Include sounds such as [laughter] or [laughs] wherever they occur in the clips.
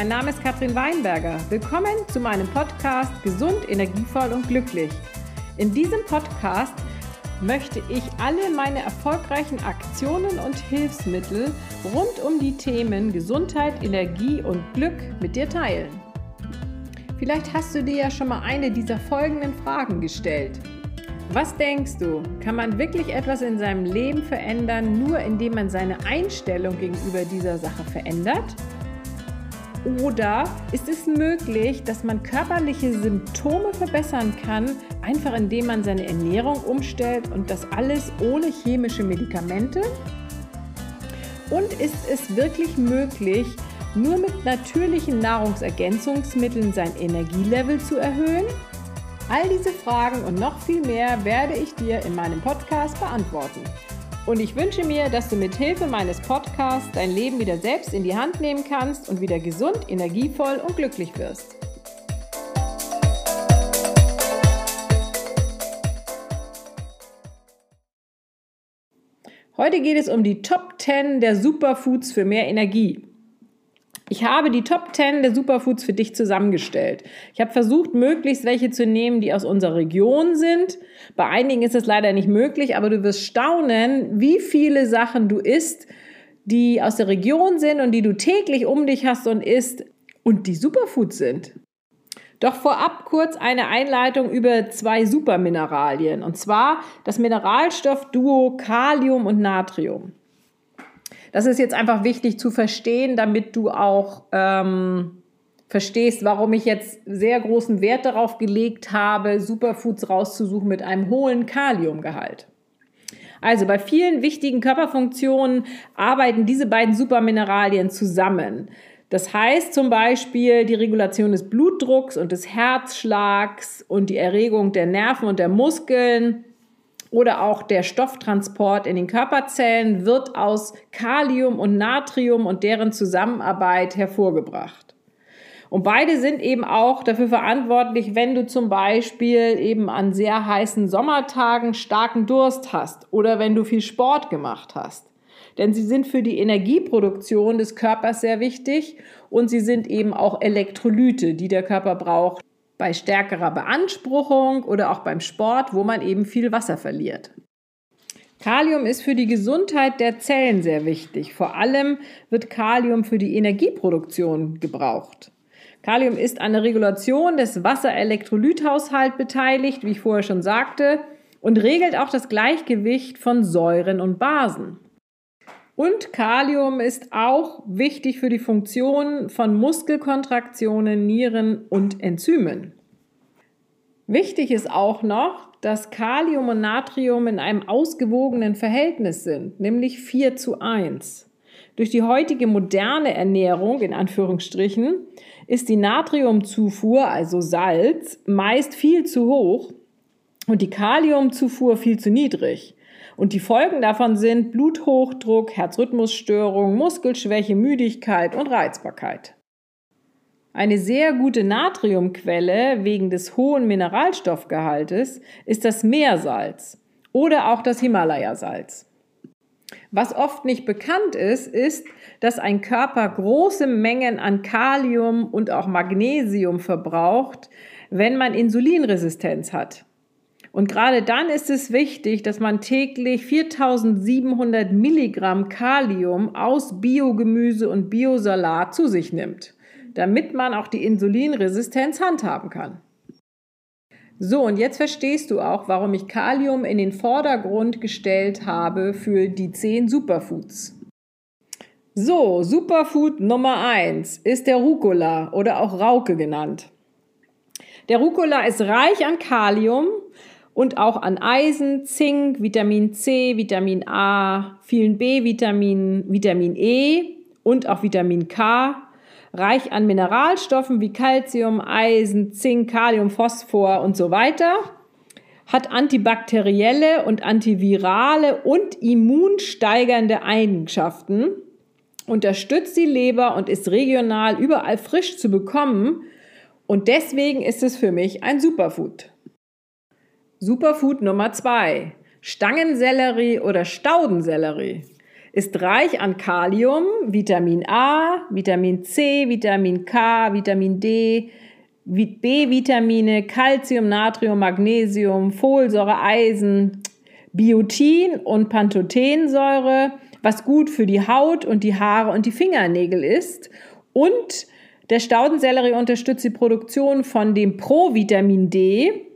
mein Name ist Katrin Weinberger. Willkommen zu meinem Podcast Gesund, energievoll und glücklich. In diesem Podcast möchte ich alle meine erfolgreichen Aktionen und Hilfsmittel rund um die Themen Gesundheit, Energie und Glück mit dir teilen. Vielleicht hast du dir ja schon mal eine dieser folgenden Fragen gestellt. Was denkst du? Kann man wirklich etwas in seinem Leben verändern, nur indem man seine Einstellung gegenüber dieser Sache verändert? Oder ist es möglich, dass man körperliche Symptome verbessern kann, einfach indem man seine Ernährung umstellt und das alles ohne chemische Medikamente? Und ist es wirklich möglich, nur mit natürlichen Nahrungsergänzungsmitteln sein Energielevel zu erhöhen? All diese Fragen und noch viel mehr werde ich dir in meinem Podcast beantworten. Und ich wünsche mir, dass du mit Hilfe meines Podcasts dein Leben wieder selbst in die Hand nehmen kannst und wieder gesund, energievoll und glücklich wirst. Heute geht es um die Top 10 der Superfoods für mehr Energie. Ich habe die Top 10 der Superfoods für dich zusammengestellt. Ich habe versucht, möglichst welche zu nehmen, die aus unserer Region sind. Bei einigen ist es leider nicht möglich, aber du wirst staunen, wie viele Sachen du isst, die aus der Region sind und die du täglich um dich hast und isst und die Superfoods sind. Doch vorab kurz eine Einleitung über zwei Supermineralien, und zwar das Mineralstoffduo Kalium und Natrium. Das ist jetzt einfach wichtig zu verstehen, damit du auch ähm, verstehst, warum ich jetzt sehr großen Wert darauf gelegt habe, Superfoods rauszusuchen mit einem hohen Kaliumgehalt. Also bei vielen wichtigen Körperfunktionen arbeiten diese beiden Supermineralien zusammen. Das heißt zum Beispiel die Regulation des Blutdrucks und des Herzschlags und die Erregung der Nerven und der Muskeln oder auch der Stofftransport in den Körperzellen wird aus Kalium und Natrium und deren Zusammenarbeit hervorgebracht. Und beide sind eben auch dafür verantwortlich, wenn du zum Beispiel eben an sehr heißen Sommertagen starken Durst hast oder wenn du viel Sport gemacht hast. Denn sie sind für die Energieproduktion des Körpers sehr wichtig und sie sind eben auch Elektrolyte, die der Körper braucht, bei stärkerer Beanspruchung oder auch beim Sport, wo man eben viel Wasser verliert. Kalium ist für die Gesundheit der Zellen sehr wichtig. Vor allem wird Kalium für die Energieproduktion gebraucht. Kalium ist an der Regulation des Wasserelektrolythaushalts beteiligt, wie ich vorher schon sagte, und regelt auch das Gleichgewicht von Säuren und Basen. Und Kalium ist auch wichtig für die Funktion von Muskelkontraktionen, Nieren und Enzymen. Wichtig ist auch noch, dass Kalium und Natrium in einem ausgewogenen Verhältnis sind, nämlich 4 zu 1. Durch die heutige moderne Ernährung, in Anführungsstrichen, ist die Natriumzufuhr, also Salz, meist viel zu hoch und die Kaliumzufuhr viel zu niedrig. Und die Folgen davon sind Bluthochdruck, Herzrhythmusstörung, Muskelschwäche, Müdigkeit und Reizbarkeit. Eine sehr gute Natriumquelle wegen des hohen Mineralstoffgehaltes ist das Meersalz oder auch das Himalayasalz. Was oft nicht bekannt ist, ist, dass ein Körper große Mengen an Kalium und auch Magnesium verbraucht, wenn man Insulinresistenz hat. Und gerade dann ist es wichtig, dass man täglich 4700 Milligramm Kalium aus Biogemüse und Biosalat zu sich nimmt, damit man auch die Insulinresistenz handhaben kann. So, und jetzt verstehst du auch, warum ich Kalium in den Vordergrund gestellt habe für die 10 Superfoods. So, Superfood Nummer 1 ist der Rucola oder auch Rauke genannt. Der Rucola ist reich an Kalium, und auch an Eisen, Zink, Vitamin C, Vitamin A, vielen B-Vitaminen, Vitamin E und auch Vitamin K, reich an Mineralstoffen wie Calcium, Eisen, Zink, Kalium, Phosphor und so weiter, hat antibakterielle und antivirale und immunsteigernde Eigenschaften, unterstützt die Leber und ist regional überall frisch zu bekommen. Und deswegen ist es für mich ein Superfood. Superfood Nummer zwei. Stangensellerie oder Staudensellerie. ist reich an Kalium, Vitamin A, Vitamin C, Vitamin K, Vitamin D, B-Vitamine, Calcium, Natrium, Magnesium, Folsäure, Eisen, Biotin und Pantothensäure, was gut für die Haut und die Haare und die Fingernägel ist. Und der Staudensellerie unterstützt die Produktion von dem Provitamin D,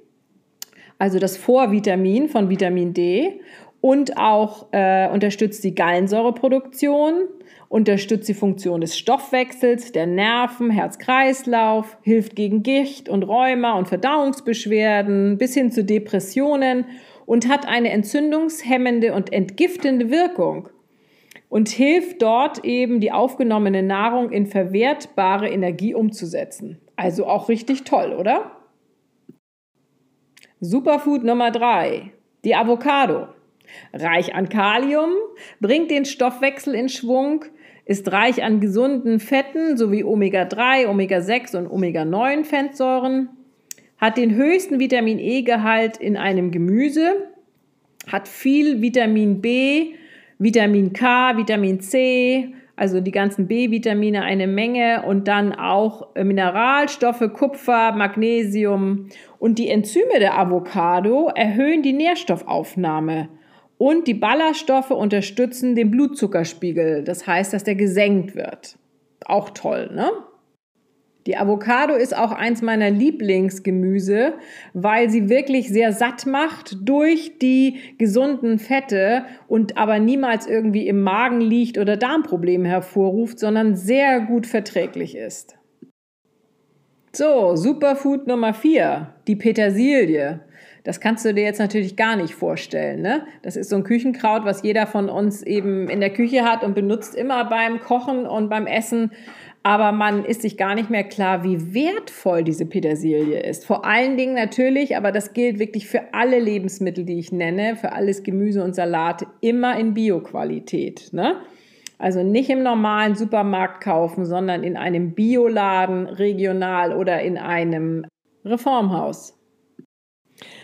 also das Vorvitamin von Vitamin D und auch äh, unterstützt die Gallensäureproduktion, unterstützt die Funktion des Stoffwechsels, der Nerven, Herz-Kreislauf, hilft gegen Gicht und Rheuma und Verdauungsbeschwerden bis hin zu Depressionen und hat eine entzündungshemmende und entgiftende Wirkung und hilft dort eben die aufgenommene Nahrung in verwertbare Energie umzusetzen. Also auch richtig toll, oder? Superfood Nummer drei: die Avocado. Reich an Kalium, bringt den Stoffwechsel in Schwung, ist reich an gesunden Fetten sowie Omega-3, Omega-6 und Omega-9-Fettsäuren, hat den höchsten Vitamin E-Gehalt in einem Gemüse, hat viel Vitamin B, Vitamin K, Vitamin C, also die ganzen B-Vitamine eine Menge und dann auch Mineralstoffe, Kupfer, Magnesium und die Enzyme der Avocado erhöhen die Nährstoffaufnahme und die Ballaststoffe unterstützen den Blutzuckerspiegel. Das heißt, dass der gesenkt wird. Auch toll, ne? Die Avocado ist auch eins meiner Lieblingsgemüse, weil sie wirklich sehr satt macht durch die gesunden Fette und aber niemals irgendwie im Magen liegt oder Darmprobleme hervorruft, sondern sehr gut verträglich ist. So, Superfood Nummer 4, die Petersilie. Das kannst du dir jetzt natürlich gar nicht vorstellen. Ne? Das ist so ein Küchenkraut, was jeder von uns eben in der Küche hat und benutzt immer beim Kochen und beim Essen. Aber man ist sich gar nicht mehr klar, wie wertvoll diese Petersilie ist. Vor allen Dingen natürlich, aber das gilt wirklich für alle Lebensmittel, die ich nenne, für alles Gemüse und Salat, immer in Bioqualität. Ne? Also nicht im normalen Supermarkt kaufen, sondern in einem Bioladen, regional oder in einem Reformhaus.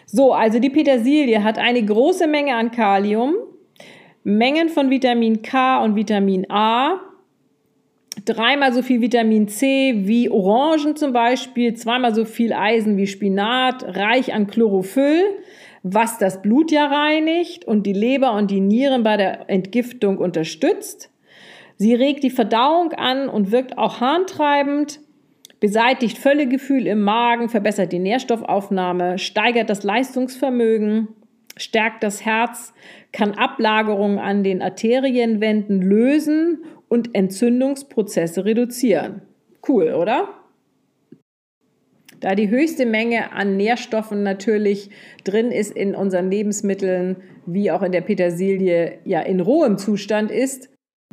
So, also die Petersilie hat eine große Menge an Kalium, Mengen von Vitamin K und Vitamin A, dreimal so viel Vitamin C wie Orangen zum Beispiel, zweimal so viel Eisen wie Spinat, reich an Chlorophyll, was das Blut ja reinigt und die Leber und die Nieren bei der Entgiftung unterstützt. Sie regt die Verdauung an und wirkt auch harntreibend beseitigt Völlegefühl im Magen, verbessert die Nährstoffaufnahme, steigert das Leistungsvermögen, stärkt das Herz, kann Ablagerungen an den Arterienwänden lösen und Entzündungsprozesse reduzieren. Cool, oder? Da die höchste Menge an Nährstoffen natürlich drin ist in unseren Lebensmitteln, wie auch in der Petersilie ja in rohem Zustand ist,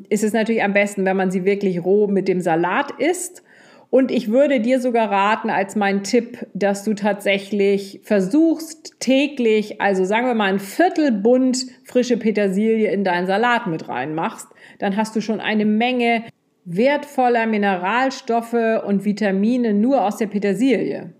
ist es natürlich am besten, wenn man sie wirklich roh mit dem Salat isst und ich würde dir sogar raten, als mein Tipp, dass du tatsächlich versuchst, täglich, also sagen wir mal ein Viertel Bund frische Petersilie in deinen Salat mit reinmachst. Dann hast du schon eine Menge wertvoller Mineralstoffe und Vitamine nur aus der Petersilie.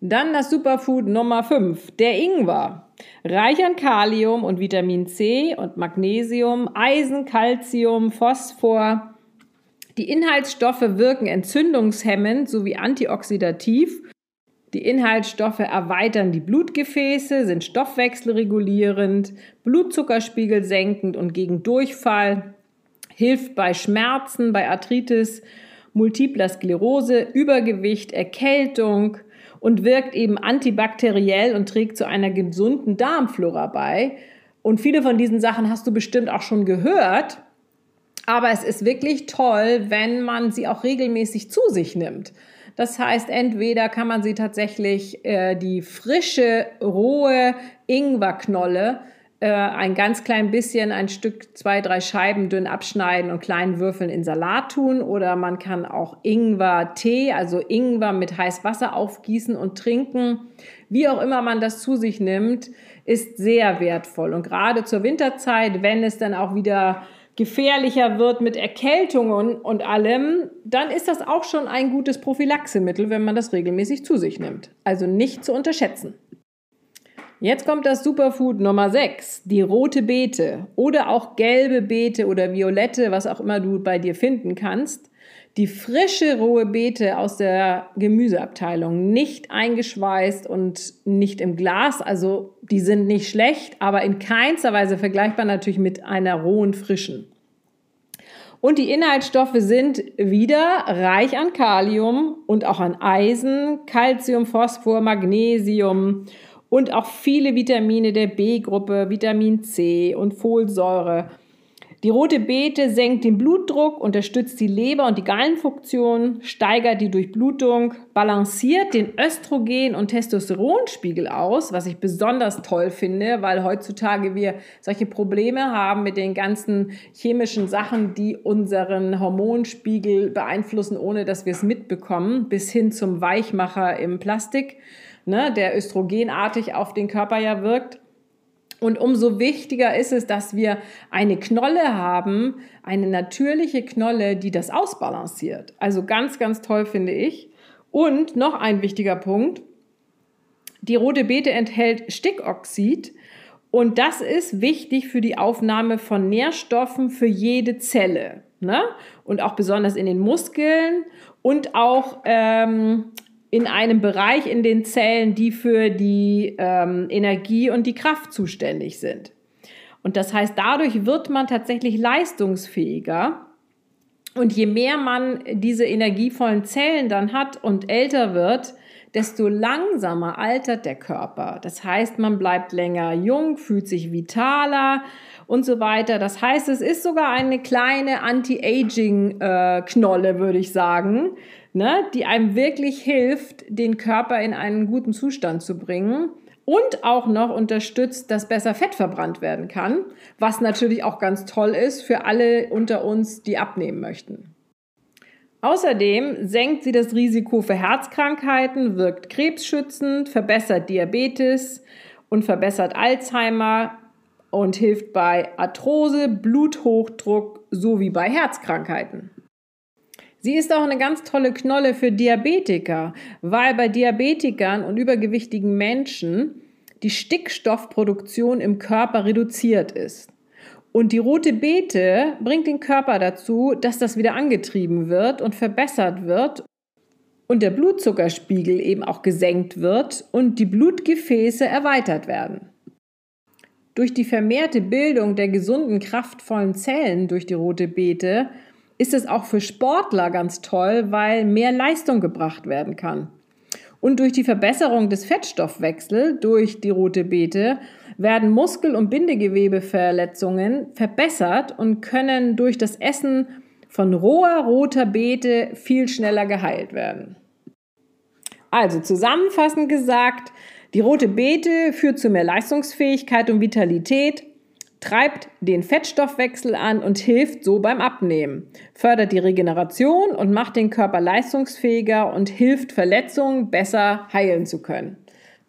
Dann das Superfood Nummer 5, der Ingwer. Reich an Kalium und Vitamin C und Magnesium, Eisen, Calcium, Phosphor, die Inhaltsstoffe wirken entzündungshemmend sowie antioxidativ. Die Inhaltsstoffe erweitern die Blutgefäße, sind stoffwechselregulierend, Blutzuckerspiegel senkend und gegen Durchfall, hilft bei Schmerzen, bei Arthritis, multipler Sklerose, Übergewicht, Erkältung und wirkt eben antibakteriell und trägt zu einer gesunden Darmflora bei. Und viele von diesen Sachen hast du bestimmt auch schon gehört. Aber es ist wirklich toll, wenn man sie auch regelmäßig zu sich nimmt. Das heißt, entweder kann man sie tatsächlich äh, die frische, rohe Ingwerknolle äh, ein ganz klein bisschen, ein Stück, zwei, drei Scheiben dünn abschneiden und kleinen Würfeln in Salat tun. Oder man kann auch Ingwer-Tee, also Ingwer mit heißem Wasser aufgießen und trinken. Wie auch immer man das zu sich nimmt, ist sehr wertvoll. Und gerade zur Winterzeit, wenn es dann auch wieder gefährlicher wird mit Erkältungen und allem, dann ist das auch schon ein gutes Prophylaxemittel, wenn man das regelmäßig zu sich nimmt. Also nicht zu unterschätzen. Jetzt kommt das Superfood Nummer 6, die rote Beete oder auch gelbe Beete oder violette, was auch immer du bei dir finden kannst. Die frische rohe Beete aus der Gemüseabteilung, nicht eingeschweißt und nicht im Glas, also die sind nicht schlecht, aber in keinster Weise vergleichbar natürlich mit einer rohen frischen. Und die Inhaltsstoffe sind wieder reich an Kalium und auch an Eisen, Calcium, Phosphor, Magnesium und auch viele Vitamine der B-Gruppe, Vitamin C und Folsäure. Die rote Beete senkt den Blutdruck, unterstützt die Leber- und die Gallenfunktion, steigert die Durchblutung, balanciert den Östrogen- und Testosteronspiegel aus, was ich besonders toll finde, weil heutzutage wir solche Probleme haben mit den ganzen chemischen Sachen, die unseren Hormonspiegel beeinflussen, ohne dass wir es mitbekommen, bis hin zum Weichmacher im Plastik ne, der östrogenartig auf den Körper ja wirkt. Und umso wichtiger ist es, dass wir eine Knolle haben, eine natürliche Knolle, die das ausbalanciert. Also ganz, ganz toll finde ich. Und noch ein wichtiger Punkt. Die rote Beete enthält Stickoxid und das ist wichtig für die Aufnahme von Nährstoffen für jede Zelle. Ne? Und auch besonders in den Muskeln und auch ähm, in einem Bereich in den Zellen, die für die ähm, Energie und die Kraft zuständig sind. Und das heißt, dadurch wird man tatsächlich leistungsfähiger. Und je mehr man diese energievollen Zellen dann hat und älter wird, desto langsamer altert der Körper. Das heißt, man bleibt länger jung, fühlt sich vitaler und so weiter. Das heißt, es ist sogar eine kleine Anti-Aging-Knolle, äh, würde ich sagen, ne, die einem wirklich hilft, den Körper in einen guten Zustand zu bringen und auch noch unterstützt, dass besser Fett verbrannt werden kann, was natürlich auch ganz toll ist für alle unter uns, die abnehmen möchten. Außerdem senkt sie das Risiko für Herzkrankheiten, wirkt krebsschützend, verbessert Diabetes und verbessert Alzheimer und hilft bei Arthrose, Bluthochdruck sowie bei Herzkrankheiten. Sie ist auch eine ganz tolle Knolle für Diabetiker, weil bei Diabetikern und übergewichtigen Menschen die Stickstoffproduktion im Körper reduziert ist. Und die rote Beete bringt den Körper dazu, dass das wieder angetrieben wird und verbessert wird und der Blutzuckerspiegel eben auch gesenkt wird und die Blutgefäße erweitert werden. Durch die vermehrte Bildung der gesunden, kraftvollen Zellen durch die rote Beete ist es auch für Sportler ganz toll, weil mehr Leistung gebracht werden kann. Und durch die Verbesserung des Fettstoffwechsels durch die rote Beete werden Muskel- und Bindegewebeverletzungen verbessert und können durch das Essen von roher roter Beete viel schneller geheilt werden. Also zusammenfassend gesagt, die rote Beete führt zu mehr Leistungsfähigkeit und Vitalität, treibt den Fettstoffwechsel an und hilft so beim Abnehmen, fördert die Regeneration und macht den Körper leistungsfähiger und hilft Verletzungen besser heilen zu können.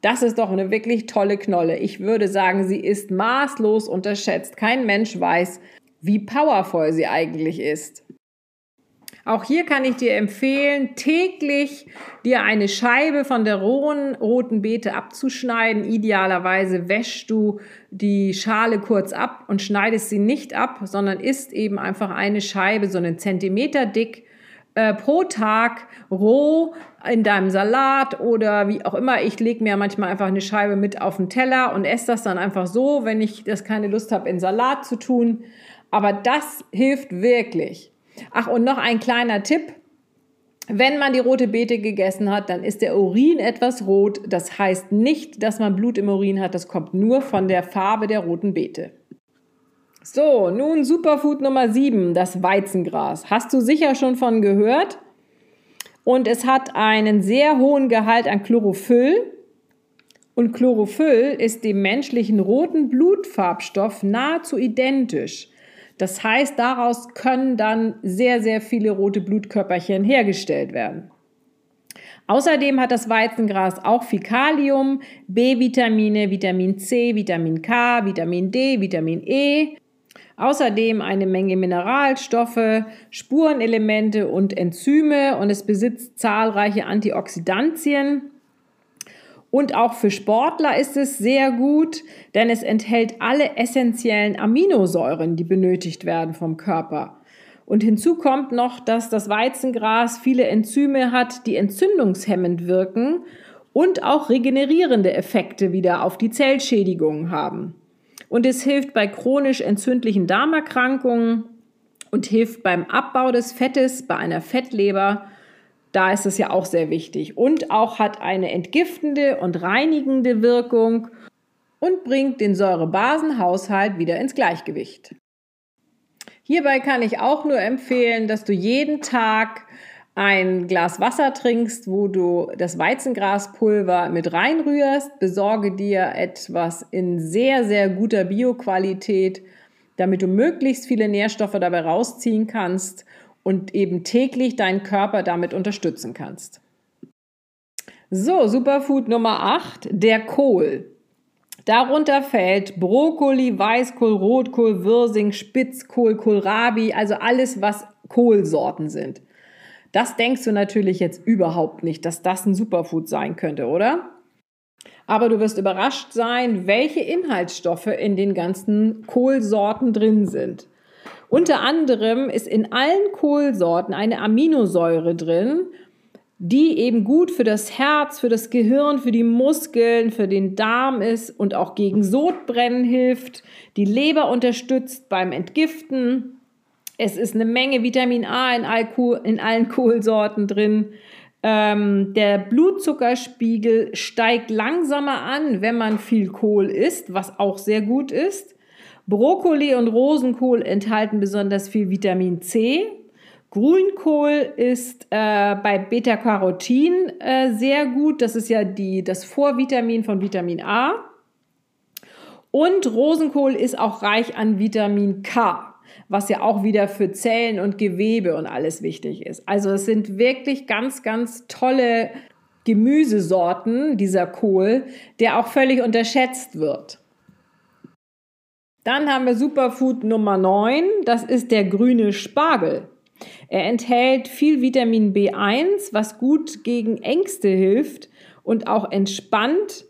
Das ist doch eine wirklich tolle Knolle. Ich würde sagen, sie ist maßlos unterschätzt. Kein Mensch weiß, wie powervoll sie eigentlich ist. Auch hier kann ich dir empfehlen, täglich dir eine Scheibe von der rohen roten Beete abzuschneiden. Idealerweise wäschst du die Schale kurz ab und schneidest sie nicht ab, sondern isst eben einfach eine Scheibe, so einen Zentimeter dick äh, pro Tag roh in deinem Salat oder wie auch immer. Ich lege mir manchmal einfach eine Scheibe mit auf den Teller und esse das dann einfach so, wenn ich das keine Lust habe, in Salat zu tun. Aber das hilft wirklich. Ach, und noch ein kleiner Tipp. Wenn man die rote Beete gegessen hat, dann ist der Urin etwas rot. Das heißt nicht, dass man Blut im Urin hat. Das kommt nur von der Farbe der roten Beete. So, nun Superfood Nummer 7, das Weizengras. Hast du sicher schon von gehört? Und es hat einen sehr hohen Gehalt an Chlorophyll. Und Chlorophyll ist dem menschlichen roten Blutfarbstoff nahezu identisch. Das heißt, daraus können dann sehr, sehr viele rote Blutkörperchen hergestellt werden. Außerdem hat das Weizengras auch viel Kalium, B-Vitamine, Vitamin C, Vitamin K, Vitamin D, Vitamin E. Außerdem eine Menge Mineralstoffe, Spurenelemente und Enzyme und es besitzt zahlreiche Antioxidantien. Und auch für Sportler ist es sehr gut, denn es enthält alle essentiellen Aminosäuren, die benötigt werden vom Körper. Und hinzu kommt noch, dass das Weizengras viele Enzyme hat, die entzündungshemmend wirken und auch regenerierende Effekte wieder auf die Zellschädigungen haben. Und es hilft bei chronisch entzündlichen Darmerkrankungen und hilft beim Abbau des Fettes bei einer Fettleber da ist es ja auch sehr wichtig. Und auch hat eine entgiftende und reinigende Wirkung und bringt den Säurebasenhaushalt wieder ins Gleichgewicht. Hierbei kann ich auch nur empfehlen, dass du jeden Tag ein Glas Wasser trinkst, wo du das Weizengraspulver mit reinrührst. Besorge dir etwas in sehr, sehr guter Bioqualität, damit du möglichst viele Nährstoffe dabei rausziehen kannst und eben täglich deinen Körper damit unterstützen kannst. So, Superfood Nummer 8, der Kohl. Darunter fällt Brokkoli, Weißkohl, Rotkohl, Wirsing, Spitzkohl, Kohlrabi, also alles, was Kohlsorten sind. Das denkst du natürlich jetzt überhaupt nicht, dass das ein Superfood sein könnte, oder? Aber du wirst überrascht sein, welche Inhaltsstoffe in den ganzen Kohlsorten drin sind. Unter anderem ist in allen Kohlsorten eine Aminosäure drin, die eben gut für das Herz, für das Gehirn, für die Muskeln, für den Darm ist und auch gegen Sodbrennen hilft, die Leber unterstützt beim Entgiften. Es ist eine Menge Vitamin A in, in allen Kohlsorten drin. Ähm, der Blutzuckerspiegel steigt langsamer an, wenn man viel Kohl isst, was auch sehr gut ist. Brokkoli und Rosenkohl enthalten besonders viel Vitamin C. Grünkohl ist äh, bei Beta-Carotin äh, sehr gut. Das ist ja die, das Vorvitamin von Vitamin A. Und Rosenkohl ist auch reich an Vitamin K, was ja auch wieder für Zellen und Gewebe und alles wichtig ist. Also es sind wirklich ganz, ganz tolle Gemüsesorten, dieser Kohl, der auch völlig unterschätzt wird. Dann haben wir Superfood Nummer 9, das ist der grüne Spargel. Er enthält viel Vitamin B1, was gut gegen Ängste hilft und auch entspannt.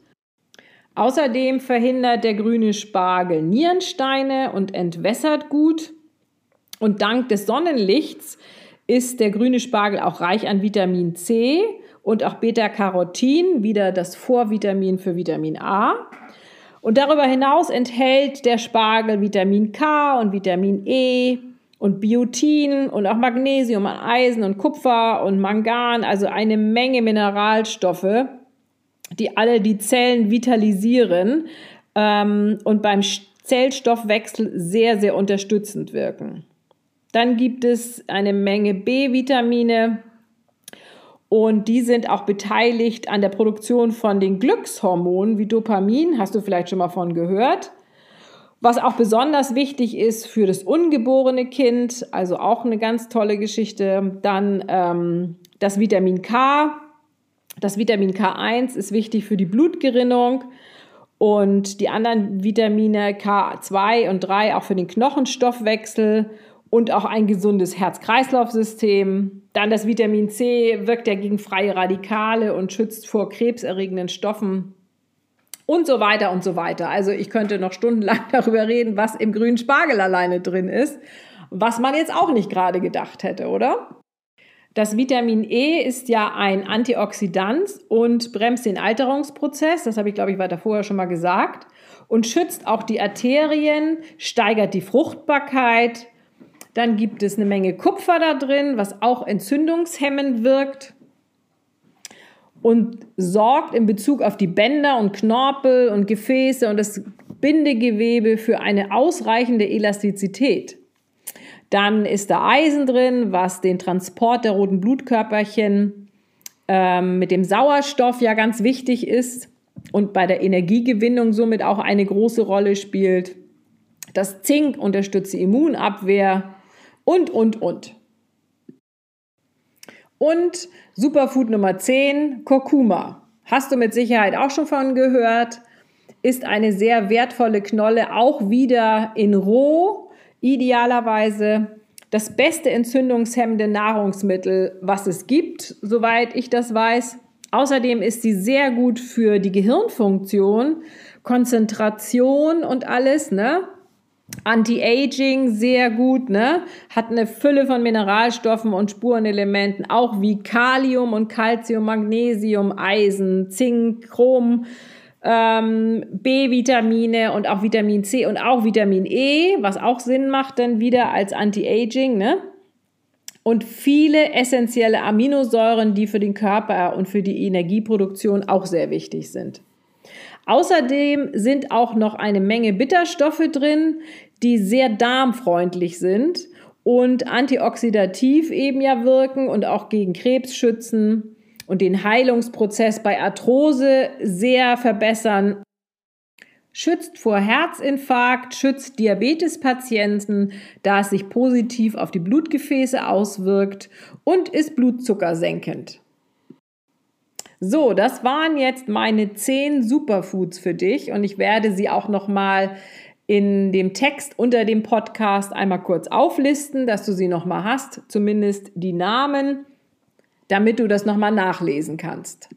Außerdem verhindert der grüne Spargel Nierensteine und entwässert gut. Und dank des Sonnenlichts ist der grüne Spargel auch reich an Vitamin C und auch Beta-Carotin, wieder das Vorvitamin für Vitamin A. Und darüber hinaus enthält der Spargel Vitamin K und Vitamin E und Biotin und auch Magnesium, Eisen und Kupfer und Mangan, also eine Menge Mineralstoffe, die alle die Zellen vitalisieren ähm, und beim Zellstoffwechsel sehr, sehr unterstützend wirken. Dann gibt es eine Menge B-Vitamine, und die sind auch beteiligt an der Produktion von den Glückshormonen wie Dopamin, hast du vielleicht schon mal von gehört. Was auch besonders wichtig ist für das ungeborene Kind, also auch eine ganz tolle Geschichte. Dann ähm, das Vitamin K. Das Vitamin K1 ist wichtig für die Blutgerinnung und die anderen Vitamine K2 und 3 auch für den Knochenstoffwechsel und auch ein gesundes Herz-Kreislauf-System. Dann das Vitamin C wirkt ja gegen freie Radikale und schützt vor krebserregenden Stoffen und so weiter und so weiter. Also ich könnte noch stundenlang [laughs] darüber reden, was im grünen Spargel alleine drin ist, was man jetzt auch nicht gerade gedacht hätte, oder? Das Vitamin E ist ja ein Antioxidant und bremst den Alterungsprozess, das habe ich glaube ich weiter vorher schon mal gesagt, und schützt auch die Arterien, steigert die Fruchtbarkeit, dann gibt es eine Menge Kupfer da drin, was auch entzündungshemmend wirkt und sorgt in Bezug auf die Bänder und Knorpel und Gefäße und das Bindegewebe für eine ausreichende Elastizität. Dann ist da Eisen drin, was den Transport der roten Blutkörperchen ähm, mit dem Sauerstoff ja ganz wichtig ist und bei der Energiegewinnung somit auch eine große Rolle spielt. Das Zink unterstützt die Immunabwehr und, und, und. Und Superfood Nummer 10, Kurkuma. Hast du mit Sicherheit auch schon von gehört. Ist eine sehr wertvolle Knolle, auch wieder in roh, idealerweise das beste entzündungshemmende Nahrungsmittel, was es gibt, soweit ich das weiß. Außerdem ist sie sehr gut für die Gehirnfunktion, Konzentration und alles, ne? Anti-Aging sehr gut, ne? Hat eine Fülle von Mineralstoffen und Spurenelementen, auch wie Kalium und Calcium, Magnesium, Eisen, Zink, Chrom, ähm, B-Vitamine und auch Vitamin C und auch Vitamin E, was auch Sinn macht dann wieder als Anti-Aging, ne? Und viele essentielle Aminosäuren, die für den Körper und für die Energieproduktion auch sehr wichtig sind. Außerdem sind auch noch eine Menge Bitterstoffe drin, die sehr darmfreundlich sind und antioxidativ eben ja wirken und auch gegen Krebs schützen und den Heilungsprozess bei Arthrose sehr verbessern. Schützt vor Herzinfarkt, schützt Diabetespatienten, da es sich positiv auf die Blutgefäße auswirkt und ist blutzuckersenkend. So, das waren jetzt meine zehn Superfoods für dich und ich werde sie auch noch mal in dem Text unter dem Podcast einmal kurz auflisten, dass du sie noch mal hast, zumindest die Namen, damit du das noch mal nachlesen kannst.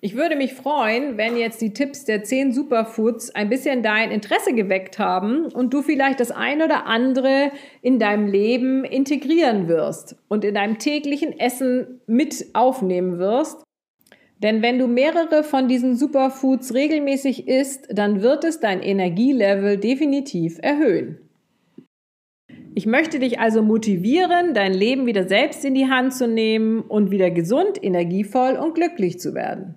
Ich würde mich freuen, wenn jetzt die Tipps der 10 Superfoods ein bisschen dein Interesse geweckt haben und du vielleicht das ein oder andere in deinem Leben integrieren wirst und in deinem täglichen Essen mit aufnehmen wirst. Denn wenn du mehrere von diesen Superfoods regelmäßig isst, dann wird es dein Energielevel definitiv erhöhen. Ich möchte dich also motivieren, dein Leben wieder selbst in die Hand zu nehmen und wieder gesund, energievoll und glücklich zu werden.